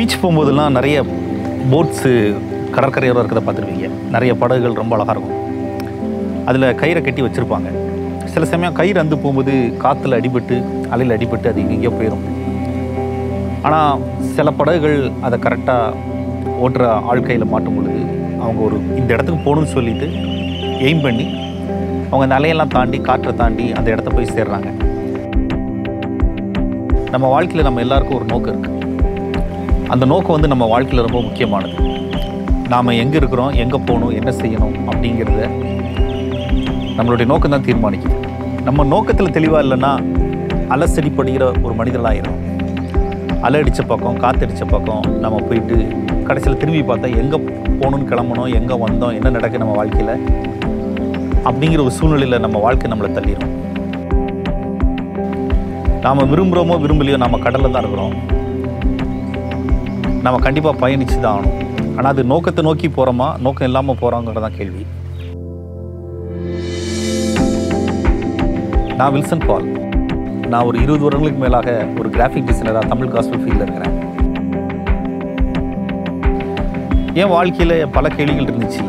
Beach போகும்போதெல்லாம் நிறைய boats கடற்கரையோரம் இருக்கிறத பார்த்துருவீங்க நிறைய படகுகள் ரொம்ப அழகாக இருக்கும். அதில் கயிறை கட்டி வச்சுருப்பாங்க. சில சமயம் கயிறு அந்து போகும்போது காற்றுல அடிபட்டு அலையில் அடிபட்டு அது எங்கேயோ போயிடும் ஆனால் சில படகுகள் அதை கரெக்டாக ஓட்டுற ஆள் கையில் மாட்டும் பொழுது அவங்க ஒரு இந்த இடத்துக்கு போகணும்னு சொல்லிட்டு எய்ம் பண்ணி அவங்க அந்த அலையெல்லாம் தாண்டி காற்றை தாண்டி அந்த இடத்த போய் சேர்றாங்க. நம்ம வாழ்க்கையில் நம்ம எல்லாருக்கும் ஒரு நோக்கம் இருக்குது அந்த நோக்கம் வந்து நம்ம வாழ்க்கையில் ரொம்ப முக்கியமானது. நாம் எங்கே இருக்கிறோம் எங்கே போகணும் என்ன செய்யணும் அப்படிங்கிறத நம்மளுடைய நோக்கம் தான் தீர்மானிக்குது. நம்ம நோக்கத்தில் தெளிவாக இல்லைன்னா அலசடிப்படுகிற ஒரு மனிதனாகிடும் அலை அடித்த பக்கம் காத்தடித்த பக்கம் நம்ம போயிட்டு கடைசியில் திரும்பி பார்த்தா எங்கே போகணும்னு கிளம்பணும் எங்கே வந்தோம் என்ன நடக்குது நம்ம வாழ்க்கையில் அப்படிங்கிற ஒரு சூழ்நிலையில் நம்ம வாழ்க்கை நம்மளை தள்ளிடும் நாம் விரும்புகிறோமோ விரும்பலையோ நம்ம கடலில் தான் இருக்கிறோம். நம்ம கண்டிப்பாக பயணிச்சு தான் ஆகணும் ஆனால் அது நோக்கத்தை நோக்கி போகிறோமா நோக்கம் இல்லாமல் போகிறோங்கிறது தான் கேள்வி. நான் வில்சன் பால். நான் ஒரு இருபது வருடங்களுக்கு மேலாக ஒரு கிராஃபிக் டிசைனராக தமிழ் காஸ்பிள் ஃபீல்டில் இருக்கிறேன். என் வாழ்க்கையில் பல கேள்விகள் இருந்துச்சு.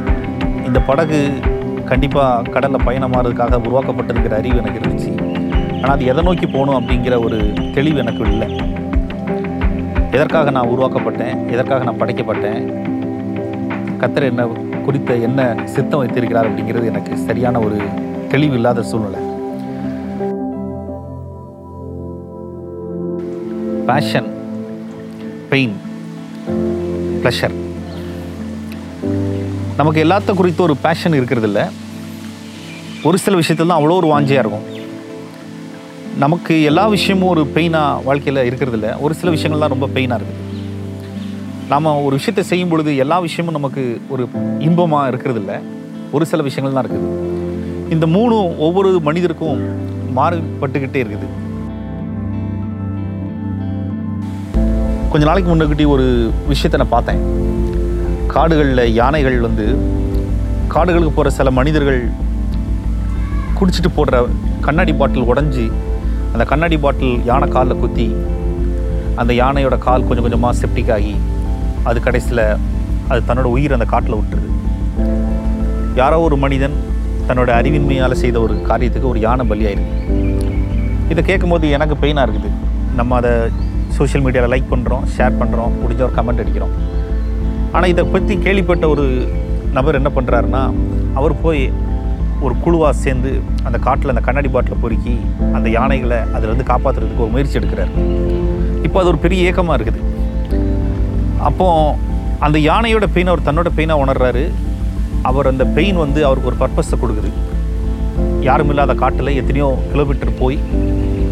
இந்த படகு கண்டிப்பாக கடலில் பயணமாறதுக்காக உருவாக்கப்பட்டிருக்கிற அறிவு எனக்கு இருந்துச்சு. ஆனால் அது எதை நோக்கி போகணும் அப்படிங்கிற ஒரு தெளிவு எனக்கு இல்லை. எதற்காக நான் உருவாக்கப்பட்டேன்? எதற்காக நான் படைக்கப்பட்டேன்? கத்தர் என்ன குறித்த என்ன சித்தம் வைத்திருக்கிறார் அப்படிங்கிறது எனக்கு சரியான ஒரு தெளிவு இல்லாத சூழ்நிலை. பேஷன் பெயின் ப்ளஷர் நமக்கு எல்லாத்த குறித்த ஒரு பேஷன் இருக்கிறது இல்லை ஒரு சில விஷயத்தில் தான் அவ்வளோ ஒரு வாஞ்சியாக இருக்கும். நமக்கு எல்லா விஷயமும் ஒரு பெயினாக வாழ்க்கையில் இருக்கிறது இல்லை ஒரு சில விஷயங்கள்லாம் ரொம்ப பெயினாக இருக்குது. நாம் ஒரு விஷயத்தை செய்யும் பொழுது எல்லா விஷயமும் நமக்கு ஒரு இன்பமாக இருக்கிறதில்ல. ஒரு சில விஷயங்கள் தான் இருக்குது. இந்த மூணும் ஒவ்வொரு மனிதருக்கும் மாறுபட்டுக்கிட்டே இருக்குது. கொஞ்ச நாளைக்கு முன்னாடி ஒரு விஷயத்தை நான் பார்த்தேன். காடுகளில் யானைகள் வந்து காடுகளுக்கு போகிற சில மனிதர்கள் குடிச்சிட்டு போடுற கண்ணாடி பாட்டில் உடஞ்சி அந்த கண்ணாடி பாட்டில் யானை காலில் குத்தி அந்த யானையோட கால் கொஞ்சம் கொஞ்சமாக செப்டிக் ஆகி அது கடைசியில் அது தன்னோட உயிர் அந்த காட்டில் விட்டுருது. யாரோ ஒரு மனிதன் தன்னோட அறிவின்மையால் செய்த ஒரு காரியத்துக்கு ஒரு யானை பலியாயிருக்கு. இதை கேட்கும்போது எனக்கு பெயினாக இருக்குது. நம்ம அதை சோஷியல் மீடியாவில் லைக் பண்ணுறோம் ஷேர் பண்ணுறோம் முடிஞ்ச ஒரு கமெண்ட் அடிக்கிறோம். ஆனால் இதை பற்றி கேள்விப்பட்ட ஒரு நபர் என்ன பண்ணுறாருன்னா அவர் போய் ஒரு குழுவாக சேர்ந்து அந்த காட்டில் அந்த கண்ணாடி பாட்டில் பொறுக்கி அந்த யானைகளை அதிலிருந்து காப்பாற்றுறதுக்கு ஒரு முயற்சி எடுக்கிறார். இப்போ அது ஒரு பெரிய ஏக்கமாக இருக்குது. அப்போ அந்த யானையோட பெயின் அவர் தன்னோட பெயினாக உணர்றாரு. அவர் அந்த பெயின் வந்து அவருக்கு ஒரு பர்பஸை கொடுக்குது. யாரும் இல்லாத காட்டில் எத்தனையோ கிலோமீட்டர் போய்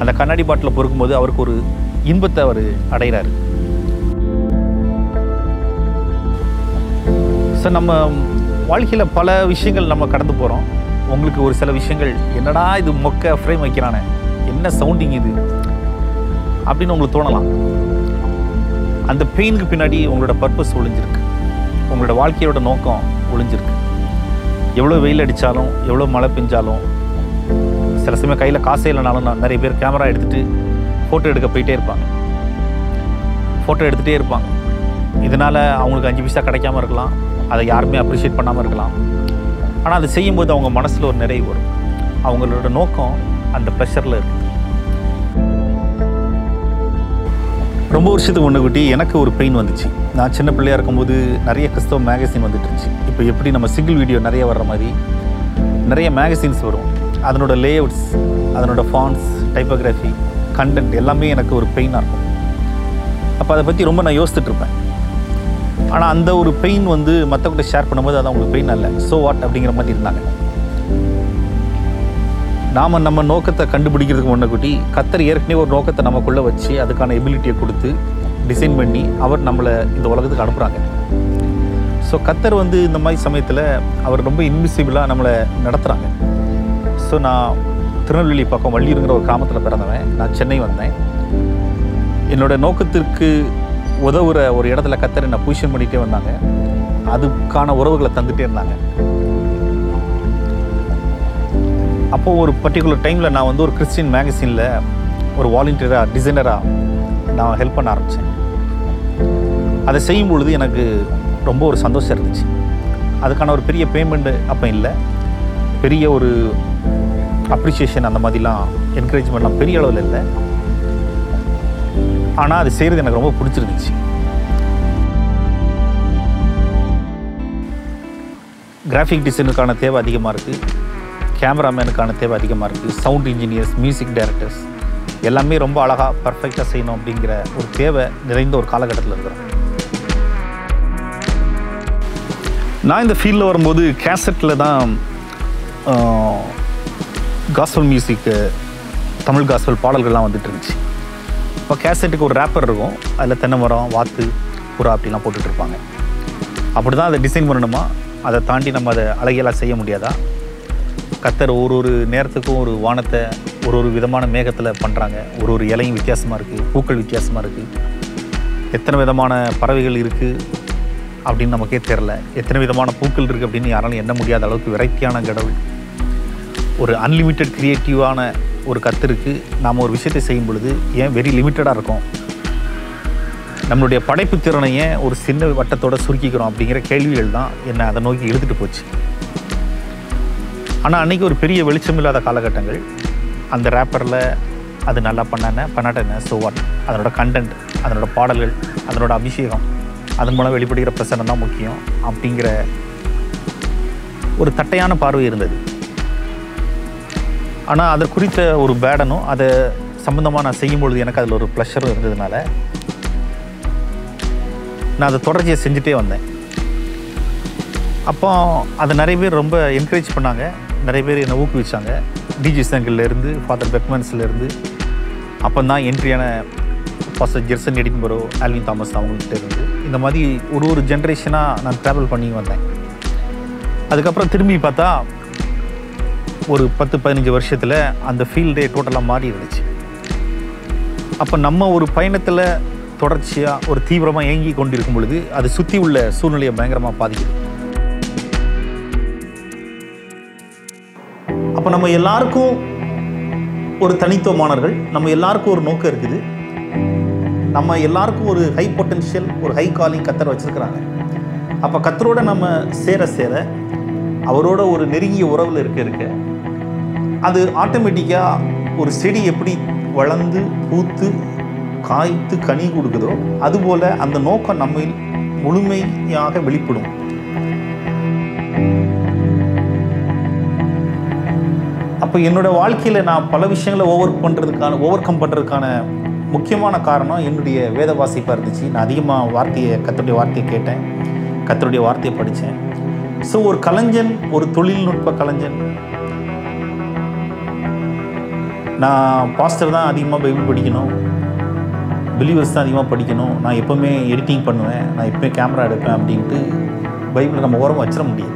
அந்த கண்ணாடி பாட்டில் பொறுக்கும்போது அவருக்கு ஒரு இன்பத்தை அவர் அடைகிறாரு. ஸோ நம்ம வாழ்க்கையில் பல விஷயங்கள் நம்ம கடந்து போகிறோம் உங்களுக்கு ஒரு சில விஷயங்கள் என்னடா இது மொக்க ஃப்ரேம் வைக்கிறானே? என்ன சவுண்டிங் இது? அப்படின்னு உங்களுக்கு தோணலாம். அந்த பெயினுக்கு பின்னாடி உங்களோட பர்பஸ் ஒளிஞ்சிருக்கு. உங்களோட வாழ்க்கையோட நோக்கம் ஒளிஞ்சிருக்கு. எவ்வளோ வெயில் அடித்தாலும் எவ்வளோ மழை பெஞ்சாலும் சில சமயம் கையில் காசே இல்லைனாலும் நான் நிறைய பேர் கேமரா எடுத்துகிட்டு ஃபோட்டோ எடுக்க போயிட்டே இருப்பாங்க. ஃபோட்டோ எடுத்துகிட்டே இருப்பாங்க. இதனால் அவங்களுக்கு அஞ்சு பைசா கிடைக்காம இருக்கலாம். அதை யாருமே அப்ரிஷியேட் பண்ணாமல் இருக்கலாம். ஆனால் அதை செய்யும்போது அவங்க மனசில் ஒரு நிறைவு வரும். அவங்களோட நோக்கம் அந்த ப்ரெஷரில் இருக்குது ரொம்ப வருஷத்துக்கு ஒன்று கூட்டி எனக்கு ஒரு பெயின் வந்துச்சு. நான் சின்ன பிள்ளையாக இருக்கும்போது நிறைய கிறிஸ்தவ மேகசின் வந்துட்டு இருந்துச்சு. இப்போ எப்படி நம்ம சிங்கிள் வீடியோ நிறைய வர்ற மாதிரி நிறைய மேகசின்ஸ் வரும். அதனோட லேஅவுட்ஸ் அதனோட ஃபான்ஸ் டைப்போகிராஃபி கண்டென்ட் எல்லாமே எனக்கு ஒரு பெயினாக இருக்கும். அப்போ அதை பற்றி ரொம்ப நான் யோசிச்சுட்டு இருப்பேன். ஆனால் அந்த ஒரு பெயின் வந்து மற்றவங்கள்ட்ட ஷேர் பண்ணும்போது அது அவங்களுக்கு பெயின் அல்ல. ஸோ வாட் அப்படிங்கிற மாதிரி இருந்தாங்க. நாம் நம்ம நோக்கத்தை கண்டுபிடிக்கிறதுக்கு முன்னக்குட்டி கத்தர் ஏற்கனவே ஒரு நோக்கத்தை நமக்குள்ளே வச்சு அதுக்கான எபிலிட்டியை கொடுத்து டிசைன் பண்ணி அவர் நம்மளை இந்த உலகத்துக்கு அனுப்புகிறாங்க ஸோ கத்தர் வந்து இந்த மாதிரி சமயத்தில் அவர் ரொம்ப இன்விசிபிளாக நம்மளை நடத்துகிறாங்க ஸோ நான் திருநெல்வேலி பக்கம் வள்ளியூருங்கிற ஒரு கிராமத்தில் பிறந்தவன். நான் சென்னை வந்தேன். என்னோடய நோக்கத்திற்கு உதவுற ஒரு இடத்துல கத்தர் என்னை பொசிஷன் பண்ணிகிட்டே வந்தாங்க. அதுக்கான உறவுகளை தந்துகிட்டே இருந்தாங்க. அப்போது ஒரு பர்டிகுலர் டைமில் நான் வந்து ஒரு கிறிஸ்டின் மேகசினில் ஒரு வாலண்டியராக டிசைனராக நான் ஹெல்ப் பண்ண ஆரம்பித்தேன் அதை செய்யும் பொழுது எனக்கு ரொம்ப ஒரு சந்தோஷம் இருந்துச்சு. அதுக்கான ஒரு பெரிய பேமெண்ட்டு அப்போ இல்லை. பெரிய ஒரு அப்ரிசியேஷன் அந்த மாதிரிலாம் என்கரேஜ்மெண்ட்லாம் பெரிய அளவில் இல்லை. ஆனால் அது செய்கிறது எனக்கு ரொம்ப பிடிச்சிருந்துச்சு. கிராஃபிக் டிசைனுக்கான தேவை அதிகமாக இருக்குது கேமராமேனுக்கான தேவை அதிகமாக இருக்குது சவுண்ட் இன்ஜினியர்ஸ் மியூசிக் டைரக்டர்ஸ் எல்லாமே ரொம்ப அழகாக பர்ஃபெக்டாக செய்யணும் அப்படிங்கிற ஒரு தேவை நிறைந்த ஒரு காலகட்டத்தில் இருக்கிறோம். நான் இந்த ஃபீல்டில் வரும்போது கேசட்டில் தான் காஸ்பல் மியூசிக்கு தமிழ் காஸ்பல் பாடல்கள்லாம் வந்துட்டு இருந்துச்சு. இப்போ கேசட்டுக்கு ஒரு ரேப்பர் இருக்கும். அதில் தென்னை மரம் வாத்து புறா அப்படிலாம் போட்டுட்ருப்பாங்க அப்படி தான் அதை டிசைன் பண்ணணுமா? அதை தாண்டி நம்ம அதை அழகியெல்லாம் செய்ய முடியாதா? கத்தர் ஒரு ஒரு நேரத்துக்கும் ஒரு வானத்தை ஒரு ஒரு விதமான மேகத்தில் பண்ணுறாங்க ஒரு ஒரு இலையும் வித்தியாசமாக இருக்குது பூக்கள் வித்தியாசமாக இருக்குது எத்தனை விதமான பறவைகள் இருக்குது அப்படின்னு நமக்கே தெரில எத்தனை விதமான பூக்கள் இருக்குது அப்படின்னு யாராலும் எண்ண முடியாத அளவுக்கு வெரைட்டியான கடவுள். ஒரு அன்லிமிட்டெட் க்ரியேட்டிவான ஒரு கத்திருக்கு நாம் ஒரு விஷயத்தை செய்யும் பொழுது ஏன் வெரி லிமிட்டடாக இருக்கும்? நம்மளுடைய படைப்பு திறனை ஏன் ஒரு சின்ன வட்டத்தோட சுருக்கிக்கிறோம் அப்படிங்கிற கேள்விகள் தான் என்னை அதை நோக்கி இழுத்துட்டு போச்சு. ஆனால் அன்றைக்கி ஒரு பெரிய வெளிச்சம் இல்லாத காலகட்டங்கள். அந்த ரேப்பரில் அது நல்லா பண்ணானே பண்ணாட்டேன ஸோ வாட் அதனோட கண்டென்ட் அதனோட பாடல்கள் அதனோட அபிஷேகம் அதன் மூலம் வெளிப்படுகிற பிரசனம் தான் முக்கியம் அப்படிங்கிற ஒரு தட்டையான பார்வை இருந்தது. ஆனால் அதை குறித்த ஒரு பேடனும் அதை சம்மந்தமாக நான் செய்யும்பொழுது எனக்கு அதில் ஒரு ப்ளஷரும் இருந்ததுனால நான் அதை தொடர்ச்சியை செஞ்சுட்டே வந்தேன். அப்போ அதை நிறைய பேர் ரொம்ப என்கரேஜ் பண்ணாங்க. நிறைய பேர் என்னை ஊக்குவிச்சாங்க. டிஜி சங்கிள்லேருந்து ஃபாதர் பெக்மன்ஸ்லேருந்து அப்போ தான் என்ட்ரியான pastor Gerson Edinburgh Alvin Thomas அவங்கள்ட்ட இருந்து. இந்த மாதிரி ஒரு ஒரு ஜென்ரேஷனாக நான் ட்ராவல் பண்ணி வந்தேன். அதுக்கப்புறம் திரும்பி பார்த்தா ஒரு பத்து பதினஞ்சு வருஷத்தில் அந்த ஃபீல்டே டோட்டலாக மாறி இருந்துச்சு. அப்போ நம்ம ஒரு பயணத்தில் தொடர்ச்சியாக ஒரு தீவிரமாக இயங்கி கொண்டிருக்கும் பொழுது அது சுற்றி உள்ள சூழ்நிலையை பயங்கரமாக பாதிக்குது. அப்போ நம்ம எல்லாருக்கும் ஒரு தனித்துவமானவர்கள் நம்ம எல்லாருக்கும் ஒரு நோக்கம் இருக்குது. நம்ம எல்லாருக்கும் ஒரு ஹை பொட்டன்ஷியல் ஒரு ஹை காலிங் கத்தர் வச்சுருக்கிறாங்க. அப்போ கத்தரோட நம்ம சேர சேர அவரோட ஒரு நெருங்கிய உறவில் இருக்க இருக்க அது ஆட்டோமேட்டிக்காக ஒரு செடி எப்படி வளர்ந்து பூத்து காய்த்து கனி கொடுக்குதோ அதுபோல் அந்த நோக்கம் நம்ம முழுமையாக வெளிப்படும். அப்போ என்னோடய வாழ்க்கையில் நான் பல விஷயங்களை ஓவர் பண்ணுறதுக்கான ஓவர் கம் பண்ணுறதுக்கான முக்கியமான காரணம் என்னுடைய வேத வாசிப்பாக இருந்துச்சு. நான் அதிகமாக வார்த்தையை கத்தருடைய வார்த்தையை கேட்டேன். கத்தருடைய வார்த்தையை படித்தேன் ஸோ ஒரு கலைஞன் ஒரு தொழில்நுட்ப கலைஞன் நான் பாஸ்டர் தான் அதிகமாக பைபிள் படிக்கணும். பிலீவர்ஸ் தான் அதிகமாக படிக்கணும். நான் எப்போவுமே எடிட்டிங் பண்ணுவேன். நான் எப்போயும் கேமரா எடுப்பேன் அப்படின்ட்டு பைபிளை நம்ம ஓரம் வச்சிட முடியாது.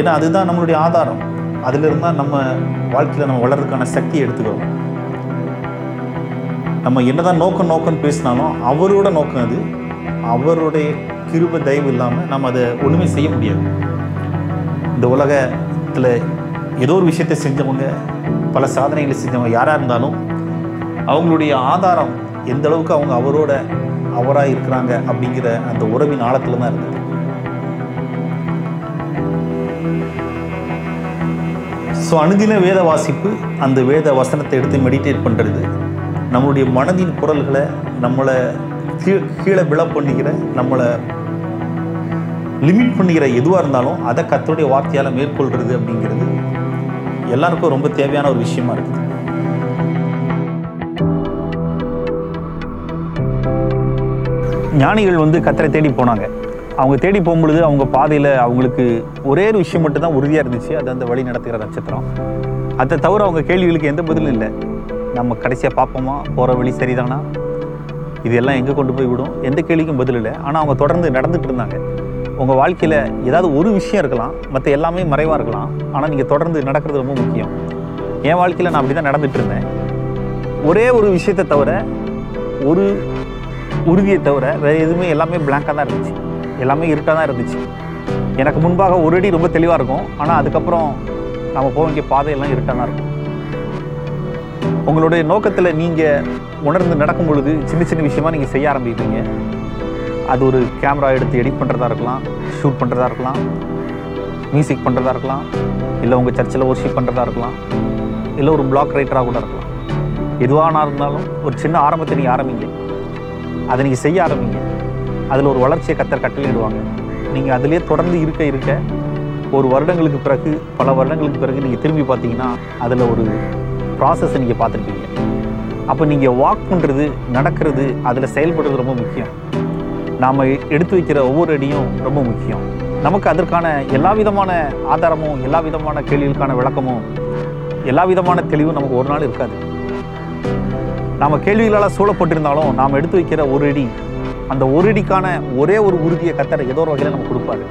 ஏன்னா அதுதான் நம்மளுடைய ஆதாரம். அதிலிருந்து தான் நம்ம வாழ்க்கையில் நம்ம வளர்றதுக்கான சக்தியை எடுத்துக்கிறோம். நம்ம என்னதான் நோக்கம் நோக்கம்னு பேசினாலும் அவரோட நோக்கம் அது. அவருடைய கிருப தயவு இல்லாமல் நம்ம அதை ஒன்றுமே செய்ய முடியாது. இந்த உலகத்தில் ஏதோ ஒரு விஷயத்தை செஞ்சவங்க பல சாதனைகளை செஞ்சவங்க யாராக இருந்தாலும் அவங்களுடைய ஆதாரம் எந்த அளவுக்கு அவங்க அவரோட அவராக இருக்கிறாங்க அப்படிங்கிற அந்த உறவின் ஆழத்தில் தான் இருந்தது. ஸோ அணுதின வேத வாசிப்பு அந்த வேத வசனத்தை எடுத்து மெடிடேட் பண்ணுறது நம்மளுடைய மனதின் குரல்களை நம்மளை கீ கீழே விழ பண்ணிக்கிற நம்மளை லிமிட் பண்ணிக்கிற எதுவாக இருந்தாலும் அதை கத்தருடைய வார்த்தையால் மேற்கொள்கிறது அப்படிங்கிறது எல்லாருக்கும் ரொம்ப தேவையான ஒரு விஷயமா இருக்குது ஞானிகள் வந்து கத்தரை தேடி போனாங்க. அவங்க தேடி போகும்பொழுது அவங்க பாதையில் அவங்களுக்கு ஒரே ஒரு விஷயம் மட்டும்தான் உறுதியாக இருந்துச்சு. அது அந்த வழி நடத்துகிற நட்சத்திரம். அதை தவிர அவங்க கேள்விகளுக்கு எந்த பதிலும் இல்லை. நம்ம கடைசியாக பார்ப்போமா? போகிற வழி சரிதானா? இதெல்லாம் எங்கே கொண்டு போய் விடும்? எந்த கேள்விக்கும் பதில் இல்லை. ஆனால் அவங்க தொடர்ந்து நடந்துகிட்டு இருந்தாங்க. உங்கள் வாழ்க்கையில் ஏதாவது ஒரு விஷயம் இருக்கலாம் மற்ற எல்லாமே மறைவாக இருக்கலாம். ஆனால் நீங்கள் தொடர்ந்து நடக்கிறது ரொம்ப முக்கியம். என் வாழ்க்கையில் நான் அப்படி தான் நடந்துட்டு இருந்தேன். ஒரே ஒரு விஷயத்தை தவிர ஒரு உறுதியை தவிர வேறு எதுவுமே எல்லாமே பிளாங்காக தான் இருந்துச்சு. எல்லாமே இருட்டாக தான் இருந்துச்சு. எனக்கு முன்பாக ஒரு அடி ரொம்ப தெளிவாக இருக்கும். ஆனால் அதுக்கப்புறம் நம்ம போக வேண்டிய பாதையெல்லாம் இருட்டாக தான் இருக்கும். உங்களுடைய நோக்கத்தில் நீங்கள் உணர்ந்து நடக்கும் பொழுது சின்ன சின்ன விஷயமா நீங்கள் செய்ய ஆரம்பிப்பீங்க. அது ஒரு கேமரா எடுத்து எடிட் பண்ணுறதா இருக்கலாம் ஷூட் பண்ணுறதா இருக்கலாம் மியூசிக் பண்ணுறதா இருக்கலாம் இல்லை உங்கள் சர்ச்சில் ஒர்ஷிப் பண்ணுறதா இருக்கலாம் இல்லை ஒரு பிளாக் ரைட்டராக கூட இருக்கலாம். எதுவானா இருந்தாலும் ஒரு சின்ன ஆரம்பத்தை நீங்கள் ஆரம்பிங்க. அதை நீங்கள் செய்ய ஆரம்பிங்க. அதில் ஒரு வளர்ச்சியை கத்தர் கட்டளையிடுவாங்க. நீங்கள் அதிலே தொடர்ந்து இருக்க இருக்க ஒரு வருடங்களுக்கு பிறகு பல வருடங்களுக்கு பிறகு நீங்கள் திரும்பி பார்த்தீங்கன்னா அதில் ஒரு ப்ராசஸை நீங்கள் பார்த்துருப்பீங்க. அப்போ நீங்கள் வாக் பண்ணுறது நடக்கிறது அதில் செயல்படுறது ரொம்ப முக்கியம். நாம் எடுத்து வைக்கிற ஒவ்வொரு அடியும் ரொம்ப முக்கியம். நமக்கு அதற்கான எல்லா விதமான ஆதாரமும் எல்லா விதமான கேள்விகளுக்கான விளக்கமும் எல்லா விதமான தெளிவும் நமக்கு ஒரு நாள் இருக்காது. நாம் கேள்விகளால் சூழப்பட்டிருந்தாலும் நாம் எடுத்து வைக்கிற ஒரு அடி அந்த ஒரு அடிக்கான ஒரே ஒரு உறுதியை கத்தரை ஏதோ ஒரு வகையில் நமக்கு கொடுப்பாரு.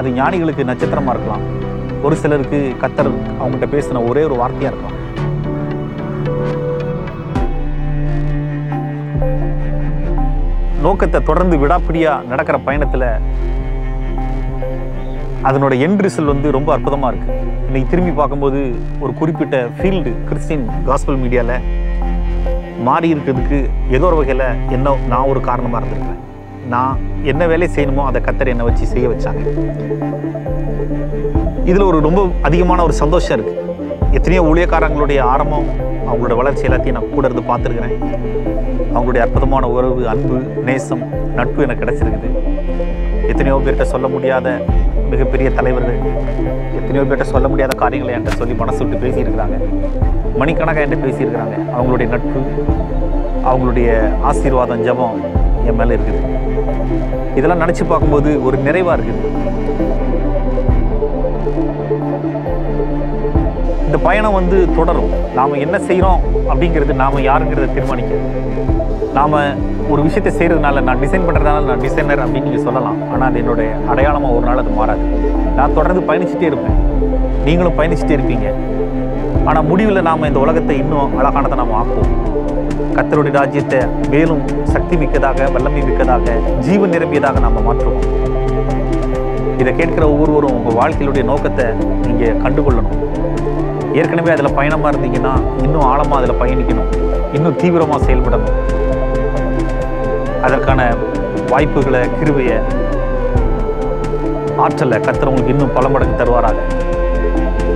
அது ஞானிகளுக்கு நட்சத்திரமாக இருக்கலாம். ஒரு சிலருக்கு கத்தர் அவங்ககிட்ட பேசின ஒரே ஒரு வார்த்தையாக இருக்கலாம். நோக்கத்தை தொடர்ந்து விடாப்பிடியாக நடக்கிற பயணத்தில் அதனோட என் ரிசல்ட் வந்து ரொம்ப அற்புதமாக இருக்குது இன்னைக்கு திரும்பி பார்க்கும்போது ஒரு குறிப்பிட்ட ஃபீல்டு கிறிஸ்டின் காஸ்பல் மீடியாவில் மாறி இருக்கிறதுக்கு ஏதோ ஒரு வகையில் என்ன நான் ஒரு காரணமாக இருந்திருக்கிறேன். நான் என்ன வேலை செய்யணுமோ அதை கத்தர் என்னை வச்சு செய்ய வச்சாங்க. இதில் ஒரு ரொம்ப அதிகமான ஒரு சந்தோஷம் இருக்குது எத்தனையோ ஊழியக்காரங்களுடைய ஆரம்பம் அவங்களோட வளர்ச்சி எல்லாத்தையும் நான் கூட இருந்து பார்த்துருக்குறேன். அவங்களுடைய அற்புதமான உறவு அன்பு நேசம் நட்பு எனக்கு கிடச்சிருக்குது. எத்தனையோ பேர்கிட்ட சொல்ல முடியாத மிகப்பெரிய தலைவர்கள் எத்தனையோ பேர்கிட்ட சொல்ல முடியாத காரியங்களை என்கிட்ட சொல்லி மனசு விட்டு பேசியிருக்கிறாங்க. மணிக்கணக்காக என்கிட்ட பேசியிருக்கிறாங்க. அவங்களுடைய நட்பு அவங்களுடைய ஆசீர்வாதம் ஜெபம் என் மேலே இருக்குது. இதெல்லாம் நினச்சி பார்க்கும்போது ஒரு நிறைவாக இருக்குது. இந்த பயணம் வந்து தொடரும். நாம் என்ன செய்கிறோம் அப்படிங்கிறது நாம் யாருங்கிறத தீர்மானிக்க நாம் ஒரு விஷயத்தை செய்கிறதுனால நான் டிசைன் பண்ணுறதுனால நான் டிசைனர் அப்படின்னு நீங்கள் சொல்லலாம். ஆனால் அது என்னுடைய அடையாளமாக ஒரு நாள் அது மாறாது. நான் தொடர்ந்து பயணிச்சுட்டே இருப்பேன். நீங்களும் பயணிச்சுட்டே இருப்பீங்க. ஆனால் முடிவில் நாம் இந்த உலகத்தை இன்னும் அழகானதை நாம் ஆக்குவோம். கத்தருடைய ராஜ்யத்தை மேலும் சக்தி மிக்கதாக வல்லமை மிக்கதாக ஜீவன் நிரம்பியதாக நாம் மாற்றுவோம். இதை கேட்குற ஒவ்வொருவரும் உங்கள் வாழ்க்கையிலுடைய நோக்கத்தை நீங்கள் கண்டுகொள்ளணும். ஏற்கனவே அதில் பயணமாக இருந்தீங்கன்னா இன்னும் ஆழமாக அதில் பயணிக்கணும். இன்னும் தீவிரமாக செயல்படணும். அதற்கான வாய்ப்புகளை கிருவையை ஆற்றலை கத்துறவங்களுக்கு இன்னும் பல மடங்கு தருவாராக.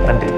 நன்றி.